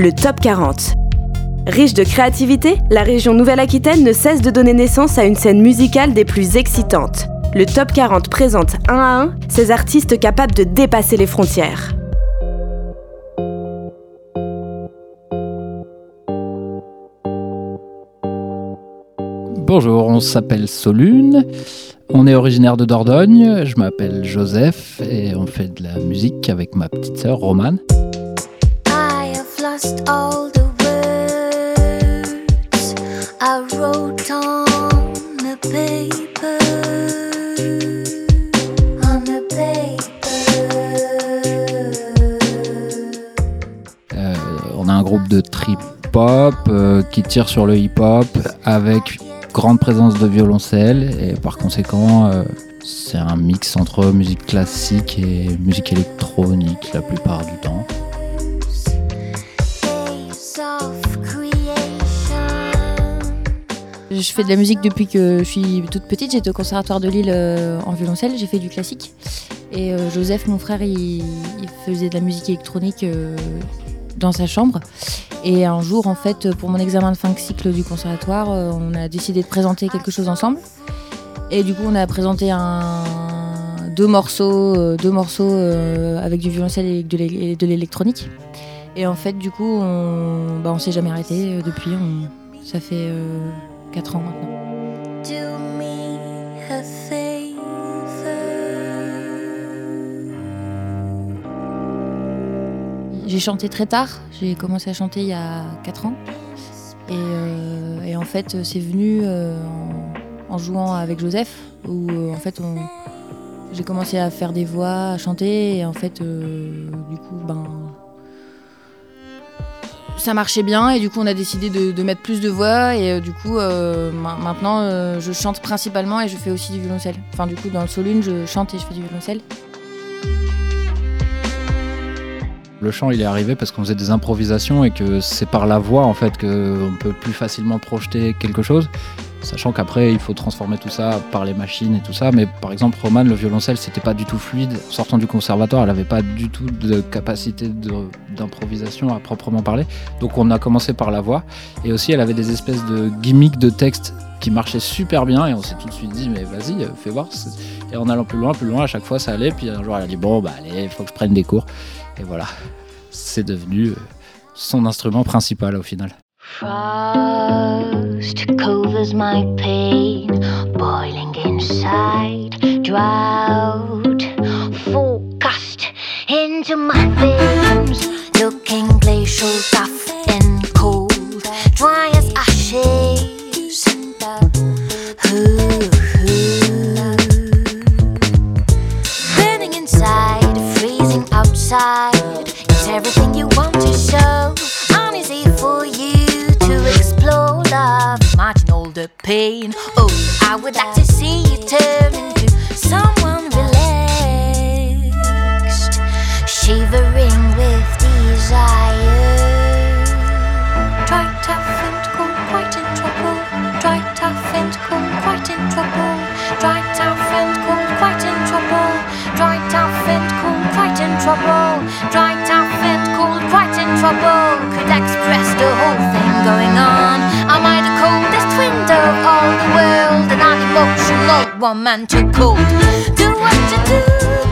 le Top 40. Riche de créativité, la région Nouvelle-Aquitaine ne cesse de donner naissance à une scène musicale des plus excitantes. Le Top 40 présente un à un ces artistes capables de dépasser les frontières. Bonjour, on s'appelle Solune, on est originaire de Dordogne, je m'appelle Joseph et on fait de la musique avec ma petite sœur Romane. Euh, on a un groupe de trip hop euh, qui tire sur le hip hop avec grande présence de violoncelle et par conséquent euh, c'est un mix entre musique classique et musique électronique la plupart du temps. Je fais de la musique depuis que je suis toute petite. J'étais au conservatoire de Lille euh, en violoncelle. J'ai fait du classique. Et euh, Joseph, mon frère, il, faisait de la musique électronique dans sa chambre. Et un jour, en fait, pour mon examen de fin de cycle du conservatoire, euh, on a décidé de présenter quelque chose ensemble. Et du coup, on a présenté deux morceaux, euh, deux morceaux euh, avec du violoncelle et de l'électronique. Et en fait, du coup, on, bah, s'est jamais arrêté depuis. ça fait 4 ans maintenant. J'ai chanté très tard, j'ai commencé à chanter il y a 4 ans. Et, euh, en fait, c'est venu euh, en, jouant avec Joseph, où euh, en fait, j'ai commencé à faire des voix, à chanter, et en fait, du coup, ben, ça marchait bien, et du coup, on a décidé de, mettre plus de voix, et du coup, maintenant, je chante principalement et je fais aussi du violoncelle. Enfin, du coup, dans le solune, je chante et je fais du violoncelle. Le chant, il est arrivé parce qu'on faisait des improvisations et que c'est par la voix en fait qu'on peut plus facilement projeter quelque chose. Sachant qu'après, il faut transformer tout ça par les machines et tout ça. Mais par exemple, Romane, le violoncelle, c'était pas du tout fluide. Sortant du conservatoire, elle avait pas du tout de capacité d'improvisation à proprement parler. Donc on a commencé par la voix. Et aussi, elle avait des espèces de gimmicks de texte qui marchaient super bien. Et on s'est tout de suite dit, mais vas-y, fais voir. Et en allant plus loin, plus loin, à chaque fois, ça allait. Puis un jour, elle a dit, bon, bah allez, faut que je prenne des cours. Et voilà, c'est devenu euh, son instrument principal au final. Frost covers my pain, boiling inside, drought Oh, I would like to see you turn one man too cold. Do what you do,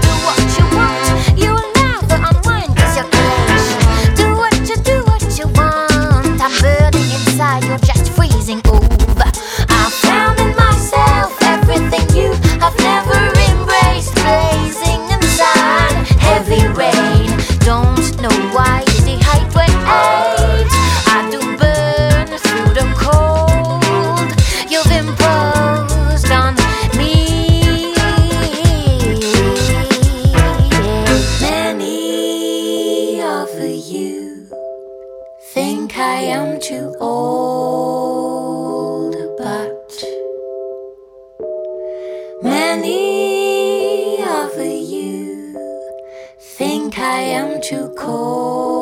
over you. Think I am too cold.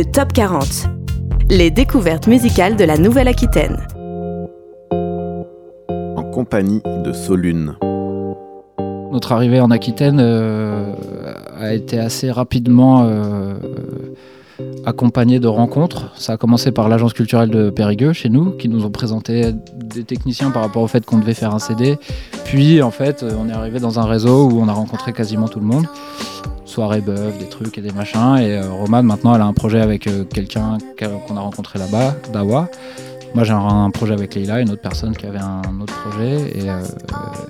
Le Top 40. Les découvertes musicales de la Nouvelle-Aquitaine. En compagnie de Solune. Notre arrivée en Aquitaine euh, a été assez rapidement euh, accompagnée de rencontres. Ça a commencé par l'agence culturelle de Périgueux chez nous, qui nous ont présenté des techniciens par rapport au fait qu'on devait faire un CD. Puis en fait, on est arrivé dans un réseau où on a rencontré quasiment tout le monde. Soirée bœuf, des trucs et des machins. Et euh, Romane, maintenant, elle a un projet avec euh, quelqu'un qu'on a rencontré là-bas, Dawa. Moi, j'ai un, projet avec Leila, une autre personne qui avait un autre projet. Et, euh,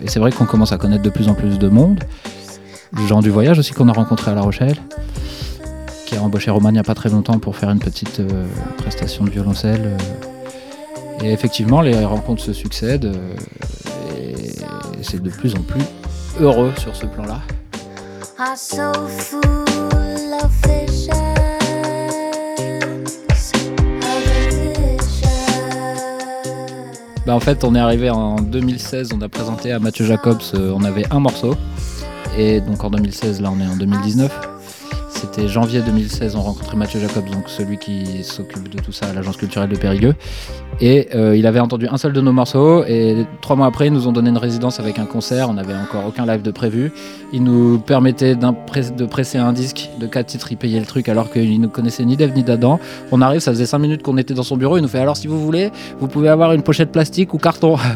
et c'est vrai qu'on commence à connaître de plus en plus de monde. Les gens du voyage aussi qu'on a rencontré à La Rochelle, qui a embauché Romane il n'y a pas très longtemps pour faire une petite euh, prestation de violoncelle. Et effectivement, les rencontres se succèdent. et c'est de plus en plus heureux sur ce plan-là. Bah, en fait, on est arrivé en 2016, on a présenté à Mathieu Jacobs, euh, on avait un morceau. Et donc en 2016, là on est en 2019. C'était janvier 2016, on rencontrait Mathieu Jacobs, donc celui qui s'occupe de tout ça à l'agence culturelle de Périgueux. Et euh, il avait entendu un seul de nos morceaux. Et trois mois après, ils nous ont donné une résidence avec un concert. On n'avait encore aucun live de prévu. Ils nous press- de presser un disque de quatre titres. Ils payaient le truc alors qu'ils ne connaissaient ni d'Ève ni d'Adam. On arrive, ça faisait cinq minutes qu'on était dans son bureau. Il nous fait alors si vous voulez, vous pouvez avoir une pochette plastique ou carton.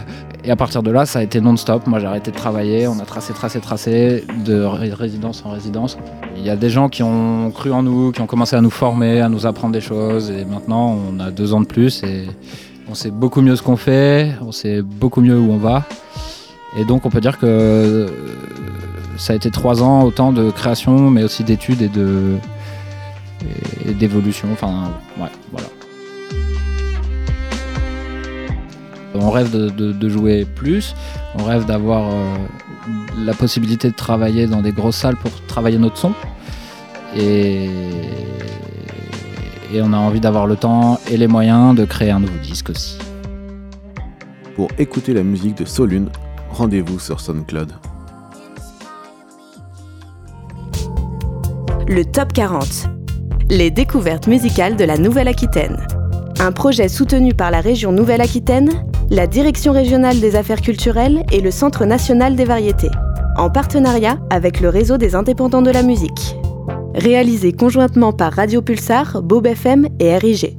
Et à partir de là, ça a été non-stop. Moi, j'ai arrêté de travailler. On a tracé, tracé, tracé, de ré- résidence en résidence. Il y a des gens qui ont cru en nous, qui ont commencé à nous former, à nous apprendre des choses. Et maintenant, on a deux ans de plus et on sait beaucoup mieux ce qu'on fait. On sait beaucoup mieux où on va. Et donc, on peut dire que euh, ça a été trois ans autant de création, mais aussi d'études et de et d'évolution. Enfin, ouais, voilà. On rêve de, de- de jouer plus, on rêve d'avoir euh, la possibilité de travailler dans des grosses salles pour travailler notre son. Et, et on a envie d'avoir le temps et les moyens de créer un nouveau disque aussi. Pour écouter la musique de Solune, rendez-vous sur SoundCloud. Le Top 40. Les découvertes musicales de la Nouvelle-Aquitaine. Un projet soutenu par la région Nouvelle-Aquitaine, la Direction régionale des affaires culturelles et le Centre national des variétés, en partenariat avec le réseau des indépendants de la musique. Réalisé conjointement par Radio Pulsar, Bob FM et RIG.